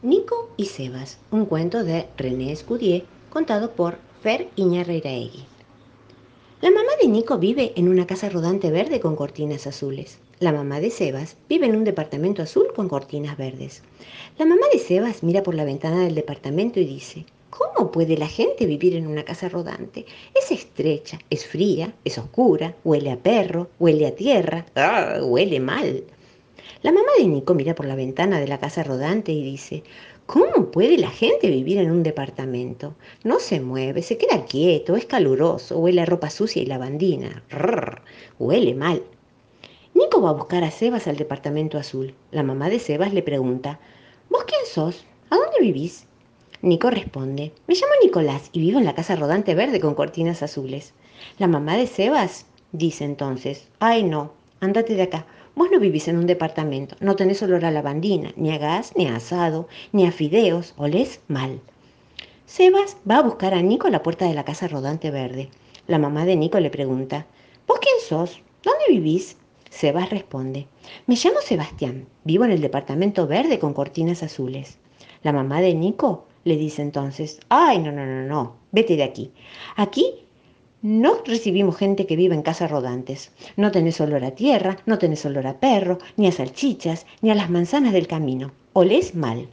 Nico y Sebas, un cuento de René Escudier contado por Fer Iñarreiraegui. La mamá de Nico vive en una casa rodante verde con cortinas azules. La mamá de Sebas vive en un departamento azul con cortinas verdes. La mamá de Sebas mira por la ventana del departamento y dice, ¿Cómo puede la gente vivir en una casa rodante? Es estrecha, es fría, es oscura, huele a perro, huele a tierra, ¡ah! huele mal. La mamá de Nico mira por la ventana de la casa rodante y dice, ¿cómo puede la gente vivir en un departamento? No se mueve, se queda quieto, es caluroso, huele a ropa sucia y lavandina. Rrr, huele mal. Nico va a buscar a Sebas al departamento azul. La mamá de Sebas le pregunta, ¿vos quién sos? ¿A dónde vivís? Nico responde, me llamo Nicolás y vivo en la casa rodante verde con cortinas azules. La mamá de Sebas dice entonces, ay no, andate de acá, Vos no vivís en un departamento, no tenés olor a lavandina, ni a gas, ni a asado, ni a fideos, olés mal. Sebas va a buscar a Nico a la puerta de la casa rodante verde. La mamá de Nico le pregunta, ¿Vos quién sos? ¿Dónde vivís? Sebas responde, me llamo Sebastián, vivo en el departamento verde con cortinas azules. La mamá de Nico le dice entonces, ay, no, no, no, no, vete de aquí. Aquí no recibimos gente que vive en casas rodantes. No tenés olor a tierra, no tenés olor a perro, ni a salchichas, ni a las manzanas del camino. Olés mal.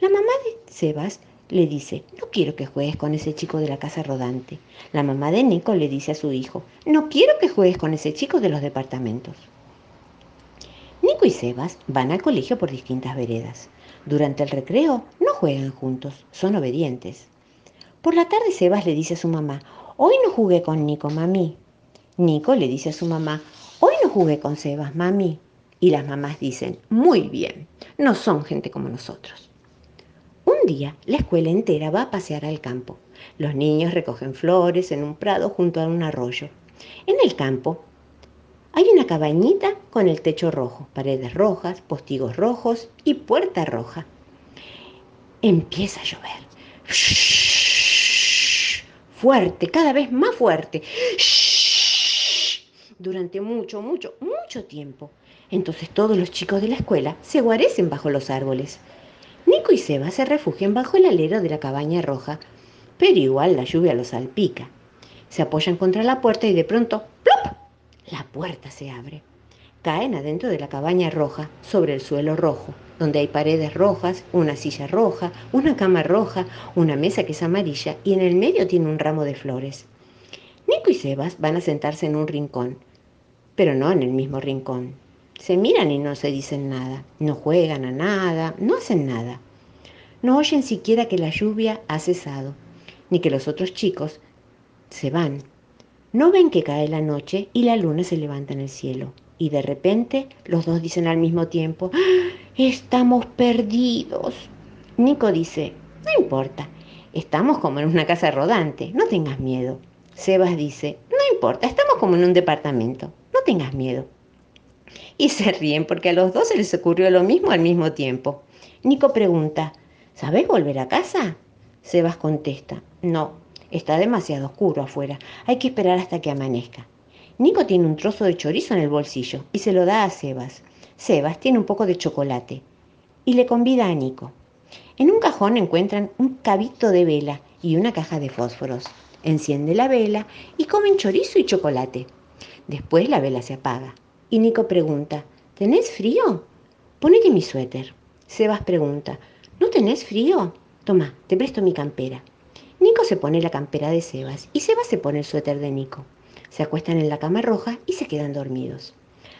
La mamá de Sebas le dice, no quiero que juegues con ese chico de la casa rodante. La mamá de Nico le dice a su hijo, no quiero que juegues con ese chico de los departamentos. Nico y Sebas van al colegio por distintas veredas. Durante el recreo no juegan juntos, son obedientes. Por la tarde Sebas le dice a su mamá, Hoy no jugué con Nico, mami. Nico le dice a su mamá, hoy no jugué con Sebas, mami. Y las mamás dicen, muy bien, no son gente como nosotros. Un día la escuela entera va a pasear al campo. Los niños recogen flores en un prado junto a un arroyo. En el campo hay una cabañita con el techo rojo, paredes rojas, postigos rojos y puerta roja. Empieza a llover fuerte, cada vez más fuerte. Durante mucho, mucho, mucho tiempo. Entonces todos los chicos de la escuela se guarecen bajo los árboles. Nico y Seba se refugian bajo el alero de la cabaña roja, pero igual la lluvia los salpica. Se apoyan contra la puerta y de pronto, ¡plop! La puerta se abre. Caen adentro de la cabaña roja, sobre el suelo rojo donde hay paredes rojas, una silla roja, una cama roja, una mesa que es amarilla y en el medio tiene un ramo de flores. Nico y Sebas van a sentarse en un rincón, pero no en el mismo rincón. Se miran y no se dicen nada, no juegan a nada, no hacen nada. No oyen siquiera que la lluvia ha cesado, ni que los otros chicos se van. No ven que cae la noche y la luna se levanta en el cielo. Y de repente los dos dicen al mismo tiempo, ¡Ah! estamos perdidos. Nico dice, no importa, estamos como en una casa rodante, no tengas miedo. Sebas dice, no importa, estamos como en un departamento, no tengas miedo. Y se ríen porque a los dos se les ocurrió lo mismo al mismo tiempo. Nico pregunta, ¿sabes volver a casa? Sebas contesta, no, está demasiado oscuro afuera, hay que esperar hasta que amanezca. Nico tiene un trozo de chorizo en el bolsillo y se lo da a Sebas. Sebas tiene un poco de chocolate y le convida a Nico. En un cajón encuentran un cabito de vela y una caja de fósforos. Enciende la vela y comen chorizo y chocolate. Después la vela se apaga y Nico pregunta, ¿tenés frío? Ponete mi suéter. Sebas pregunta, ¿no tenés frío? Toma, te presto mi campera. Nico se pone la campera de Sebas y Sebas se pone el suéter de Nico se acuestan en la cama roja y se quedan dormidos.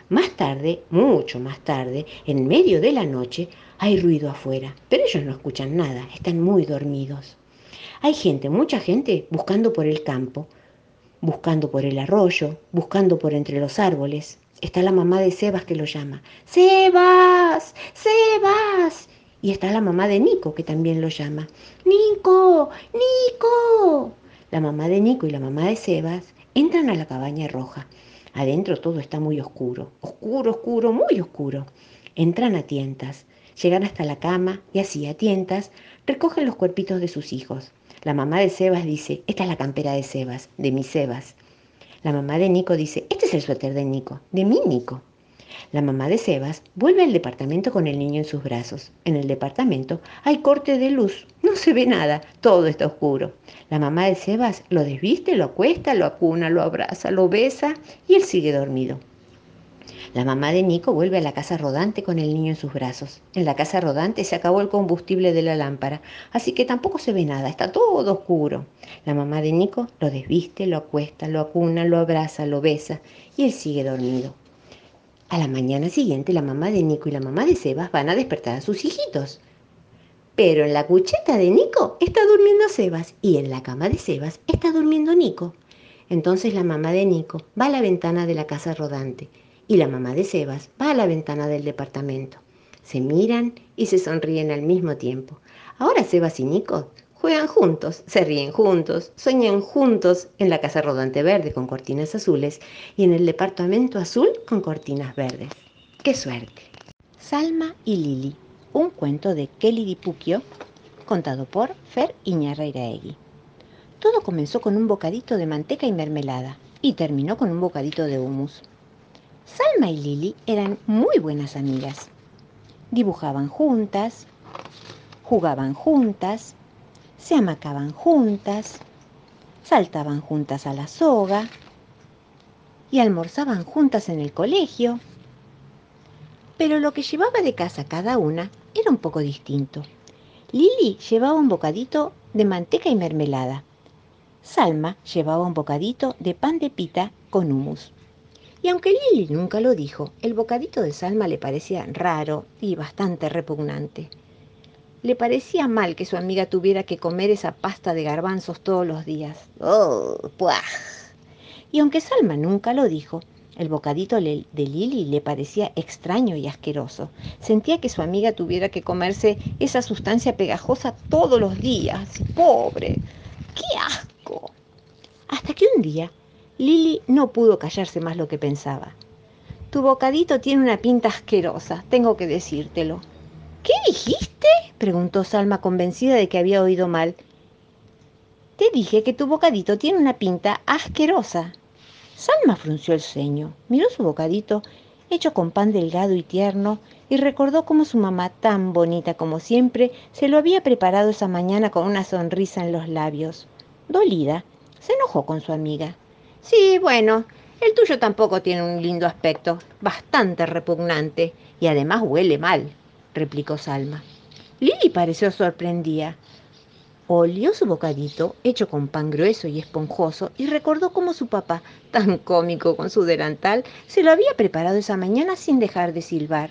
Más tarde, mucho más tarde, en medio de la noche, hay ruido afuera, pero ellos no escuchan nada, están muy dormidos. Hay gente, mucha gente, buscando por el campo, buscando por el arroyo, buscando por entre los árboles. Está la mamá de Sebas que lo llama. ¡Sebas! ¡Sebas! Y está la mamá de Nico que también lo llama. ¡Nico! ¡Nico! La mamá de Nico y la mamá de Sebas Entran a la cabaña roja. Adentro todo está muy oscuro, oscuro, oscuro, muy oscuro. Entran a tientas, llegan hasta la cama y así a tientas recogen los cuerpitos de sus hijos. La mamá de Sebas dice, esta es la campera de Sebas, de mi Sebas. La mamá de Nico dice, este es el suéter de Nico, de mi Nico. La mamá de Sebas vuelve al departamento con el niño en sus brazos. En el departamento hay corte de luz, no se ve nada, todo está oscuro. La mamá de Sebas lo desviste, lo acuesta, lo acuna, lo abraza, lo besa y él sigue dormido. La mamá de Nico vuelve a la casa rodante con el niño en sus brazos. En la casa rodante se acabó el combustible de la lámpara, así que tampoco se ve nada, está todo oscuro. La mamá de Nico lo desviste, lo acuesta, lo acuna, lo abraza, lo besa y él sigue dormido. A la mañana siguiente la mamá de Nico y la mamá de Sebas van a despertar a sus hijitos. Pero en la cucheta de Nico está durmiendo Sebas y en la cama de Sebas está durmiendo Nico. Entonces la mamá de Nico va a la ventana de la casa rodante y la mamá de Sebas va a la ventana del departamento. Se miran y se sonríen al mismo tiempo. Ahora Sebas y Nico juegan juntos, se ríen juntos, sueñan juntos en la casa rodante verde con cortinas azules y en el departamento azul con cortinas verdes. ¡Qué suerte! Salma y Lili, un cuento de Kelly Dipuquio, contado por Fer Iñarreiraegui. Todo comenzó con un bocadito de manteca y mermelada y terminó con un bocadito de humus. Salma y Lili eran muy buenas amigas. Dibujaban juntas, jugaban juntas, se amacaban juntas, saltaban juntas a la soga y almorzaban juntas en el colegio. Pero lo que llevaba de casa cada una era un poco distinto. Lili llevaba un bocadito de manteca y mermelada. Salma llevaba un bocadito de pan de pita con humus. Y aunque Lili nunca lo dijo, el bocadito de Salma le parecía raro y bastante repugnante. Le parecía mal que su amiga tuviera que comer esa pasta de garbanzos todos los días. ¡Oh! ¡Puah! Y aunque Salma nunca lo dijo, el bocadito de Lili le parecía extraño y asqueroso. Sentía que su amiga tuviera que comerse esa sustancia pegajosa todos los días. ¡Pobre! ¡Qué asco! Hasta que un día Lili no pudo callarse más lo que pensaba. Tu bocadito tiene una pinta asquerosa, tengo que decírtelo. ¿Qué dijiste? preguntó Salma convencida de que había oído mal. Te dije que tu bocadito tiene una pinta asquerosa. Salma frunció el ceño, miró su bocadito, hecho con pan delgado y tierno, y recordó cómo su mamá, tan bonita como siempre, se lo había preparado esa mañana con una sonrisa en los labios. Dolida, se enojó con su amiga. Sí, bueno, el tuyo tampoco tiene un lindo aspecto, bastante repugnante, y además huele mal, replicó Salma. Lili pareció sorprendida. Olió su bocadito, hecho con pan grueso y esponjoso, y recordó cómo su papá, tan cómico con su delantal, se lo había preparado esa mañana sin dejar de silbar.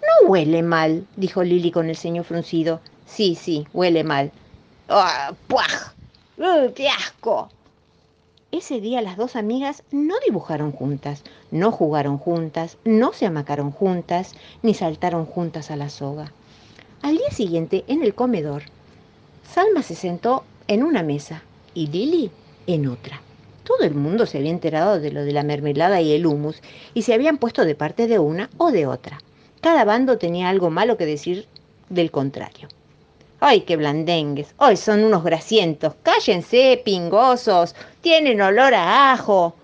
No huele mal, dijo Lili con el ceño fruncido. Sí, sí, huele mal. ¡Ah! ¡Qué asco! Ese día las dos amigas no dibujaron juntas, no jugaron juntas, no se amacaron juntas, ni saltaron juntas a la soga. Al día siguiente, en el comedor, Salma se sentó en una mesa y Lili en otra. Todo el mundo se había enterado de lo de la mermelada y el humus y se habían puesto de parte de una o de otra. Cada bando tenía algo malo que decir del contrario. ¡Ay, qué blandengues! ¡Ay, son unos grasientos! ¡Cállense, pingosos! ¡Tienen olor a ajo!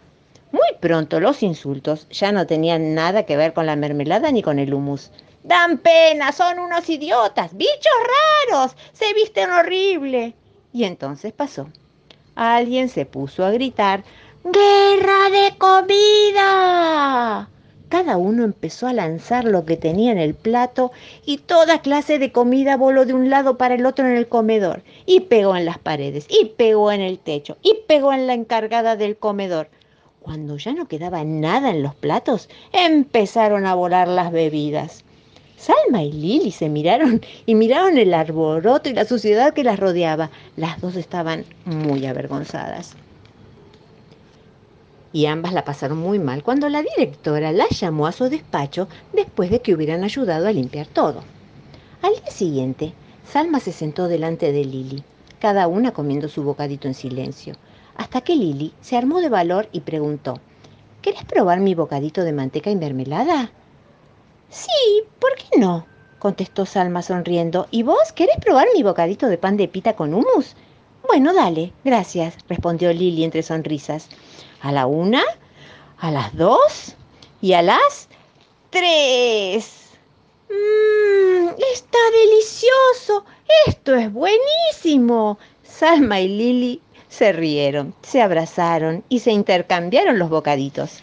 Muy pronto los insultos ya no tenían nada que ver con la mermelada ni con el humus. ¡Dan pena! ¡Son unos idiotas! ¡Bichos raros! ¡Se visten horrible! Y entonces pasó. Alguien se puso a gritar ¡Guerra de comida! Cada uno empezó a lanzar lo que tenía en el plato y toda clase de comida voló de un lado para el otro en el comedor y pegó en las paredes y pegó en el techo y pegó en la encargada del comedor. Cuando ya no quedaba nada en los platos, empezaron a volar las bebidas. Salma y Lili se miraron y miraron el arboroto y la suciedad que las rodeaba. Las dos estaban muy avergonzadas y ambas la pasaron muy mal cuando la directora las llamó a su despacho después de que hubieran ayudado a limpiar todo. Al día siguiente, Salma se sentó delante de Lili, cada una comiendo su bocadito en silencio, hasta que Lili se armó de valor y preguntó, ¿Querés probar mi bocadito de manteca y mermelada? Sí, ¿por qué no? contestó Salma sonriendo. ¿Y vos querés probar mi bocadito de pan de pita con humus? Bueno, dale, gracias, respondió Lili entre sonrisas a la una, a las dos y a las tres. Mmm, está delicioso. Esto es buenísimo. Salma y Lili se rieron, se abrazaron y se intercambiaron los bocaditos.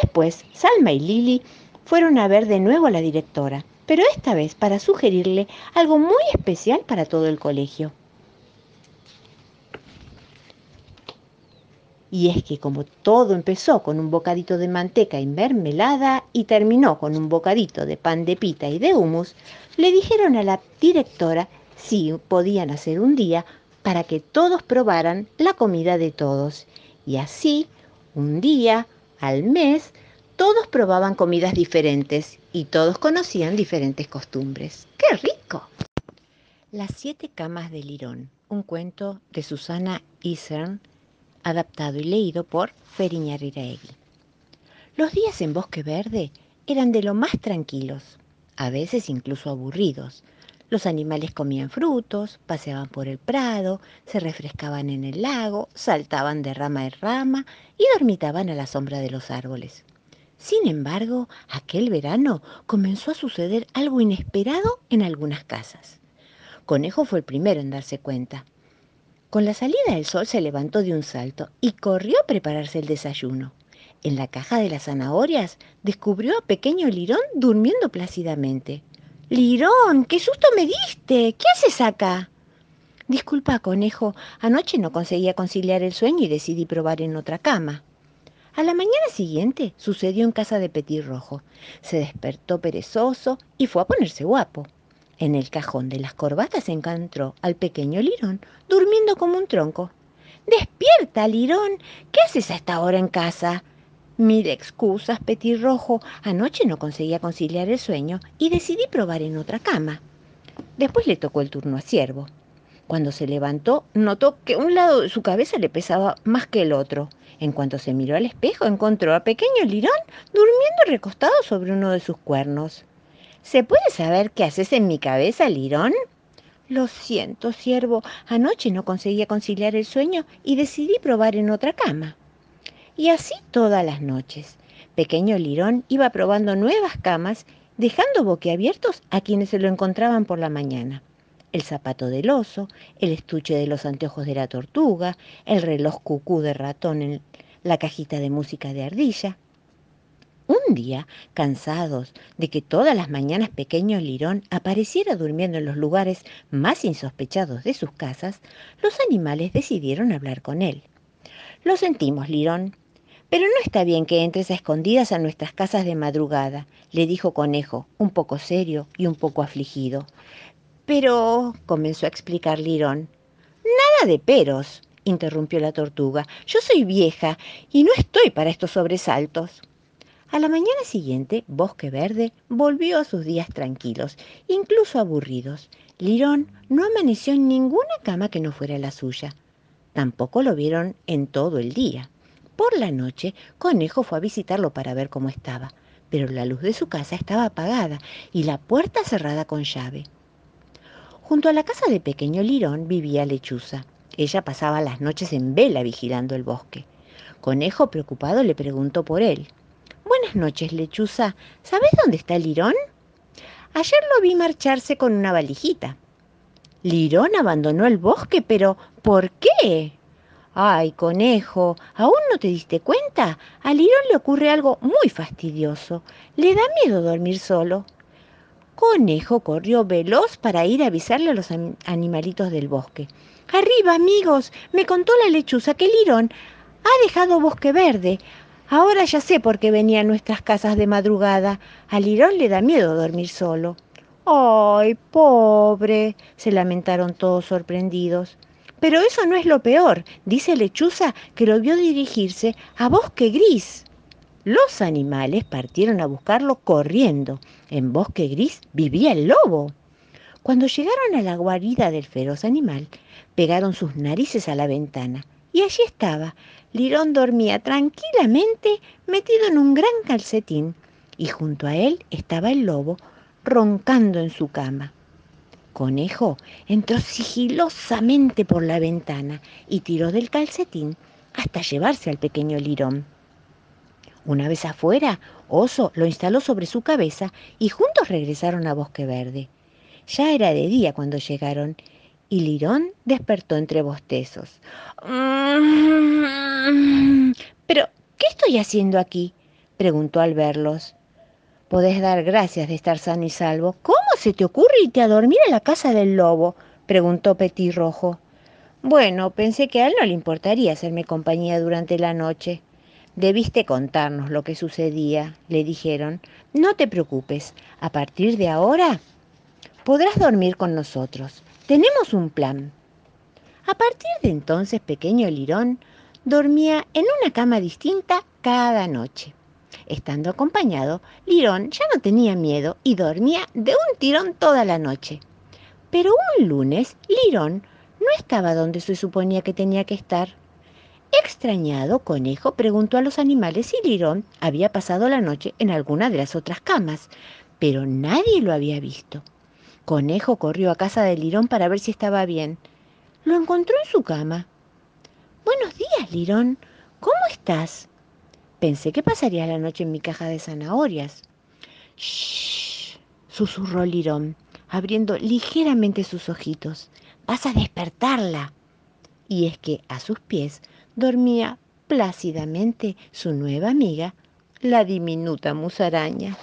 Después, Salma y Lili fueron a ver de nuevo a la directora, pero esta vez para sugerirle algo muy especial para todo el colegio. Y es que como todo empezó con un bocadito de manteca y mermelada y terminó con un bocadito de pan de pita y de humus, le dijeron a la directora si podían hacer un día para que todos probaran la comida de todos. Y así, un día al mes, todos probaban comidas diferentes y todos conocían diferentes costumbres. ¡Qué rico! Las siete camas de Lirón, un cuento de Susana Isern, adaptado y leído por Feriña Riraegui. Los días en Bosque Verde eran de lo más tranquilos, a veces incluso aburridos. Los animales comían frutos, paseaban por el prado, se refrescaban en el lago, saltaban de rama en rama y dormitaban a la sombra de los árboles. Sin embargo, aquel verano comenzó a suceder algo inesperado en algunas casas. Conejo fue el primero en darse cuenta. Con la salida del sol se levantó de un salto y corrió a prepararse el desayuno. En la caja de las zanahorias descubrió a pequeño Lirón durmiendo plácidamente. Lirón, qué susto me diste. ¿Qué haces acá? Disculpa, conejo. Anoche no conseguía conciliar el sueño y decidí probar en otra cama. A la mañana siguiente sucedió en casa de Petirrojo. Se despertó perezoso y fue a ponerse guapo. En el cajón de las corbatas encontró al pequeño Lirón durmiendo como un tronco. Despierta, Lirón. ¿Qué haces a esta hora en casa? Mil excusas, petirrojo. Anoche no conseguía conciliar el sueño y decidí probar en otra cama. Después le tocó el turno a Ciervo. Cuando se levantó, notó que un lado de su cabeza le pesaba más que el otro. En cuanto se miró al espejo, encontró a pequeño Lirón durmiendo recostado sobre uno de sus cuernos. ¿Se puede saber qué haces en mi cabeza, Lirón? Lo siento, siervo. Anoche no conseguía conciliar el sueño y decidí probar en otra cama. Y así todas las noches. Pequeño Lirón iba probando nuevas camas, dejando boquiabiertos a quienes se lo encontraban por la mañana. El zapato del oso, el estuche de los anteojos de la tortuga, el reloj cucú de ratón en la cajita de música de ardilla, un día, cansados de que todas las mañanas pequeño Lirón apareciera durmiendo en los lugares más insospechados de sus casas, los animales decidieron hablar con él. Lo sentimos, Lirón, pero no está bien que entres a escondidas a nuestras casas de madrugada, le dijo Conejo, un poco serio y un poco afligido. Pero, comenzó a explicar Lirón. Nada de peros, interrumpió la tortuga. Yo soy vieja y no estoy para estos sobresaltos. A la mañana siguiente, Bosque Verde volvió a sus días tranquilos, incluso aburridos. Lirón no amaneció en ninguna cama que no fuera la suya. Tampoco lo vieron en todo el día. Por la noche, Conejo fue a visitarlo para ver cómo estaba, pero la luz de su casa estaba apagada y la puerta cerrada con llave. Junto a la casa de Pequeño Lirón vivía Lechuza. Ella pasaba las noches en vela vigilando el bosque. Conejo, preocupado, le preguntó por él. Buenas noches, lechuza. ¿Sabes dónde está Lirón? Ayer lo vi marcharse con una valijita. Lirón abandonó el bosque, pero ¿por qué? Ay, conejo, ¿aún no te diste cuenta? A Lirón le ocurre algo muy fastidioso. Le da miedo dormir solo. Conejo corrió veloz para ir a avisarle a los animalitos del bosque. Arriba, amigos, me contó la lechuza que Lirón ha dejado bosque verde. Ahora ya sé por qué venía a nuestras casas de madrugada. A Lirón le da miedo dormir solo. ¡Ay, pobre! se lamentaron todos sorprendidos. Pero eso no es lo peor, dice Lechuza que lo vio dirigirse a Bosque Gris. Los animales partieron a buscarlo corriendo. En Bosque Gris vivía el lobo. Cuando llegaron a la guarida del feroz animal, pegaron sus narices a la ventana y allí estaba, Lirón dormía tranquilamente metido en un gran calcetín y junto a él estaba el lobo roncando en su cama. Conejo entró sigilosamente por la ventana y tiró del calcetín hasta llevarse al pequeño Lirón. Una vez afuera, Oso lo instaló sobre su cabeza y juntos regresaron a Bosque Verde. Ya era de día cuando llegaron y Lirón despertó entre bostezos. ¿Pero qué estoy haciendo aquí? preguntó al verlos. Podés dar gracias de estar sano y salvo. ¿Cómo se te ocurre irte a dormir a la casa del lobo? preguntó Rojo. Bueno, pensé que a él no le importaría hacerme compañía durante la noche. Debiste contarnos lo que sucedía, le dijeron. No te preocupes, a partir de ahora podrás dormir con nosotros. Tenemos un plan. A partir de entonces, pequeño Lirón dormía en una cama distinta cada noche. Estando acompañado, Lirón ya no tenía miedo y dormía de un tirón toda la noche. Pero un lunes, Lirón no estaba donde se suponía que tenía que estar. Extrañado, Conejo preguntó a los animales si Lirón había pasado la noche en alguna de las otras camas, pero nadie lo había visto. Conejo corrió a casa de Lirón para ver si estaba bien. Lo encontró en su cama. Buenos días, Lirón. ¿Cómo estás? Pensé que pasaría la noche en mi caja de zanahorias. Shh, susurró Lirón, abriendo ligeramente sus ojitos. Vas a despertarla. Y es que a sus pies dormía plácidamente su nueva amiga, la diminuta musaraña.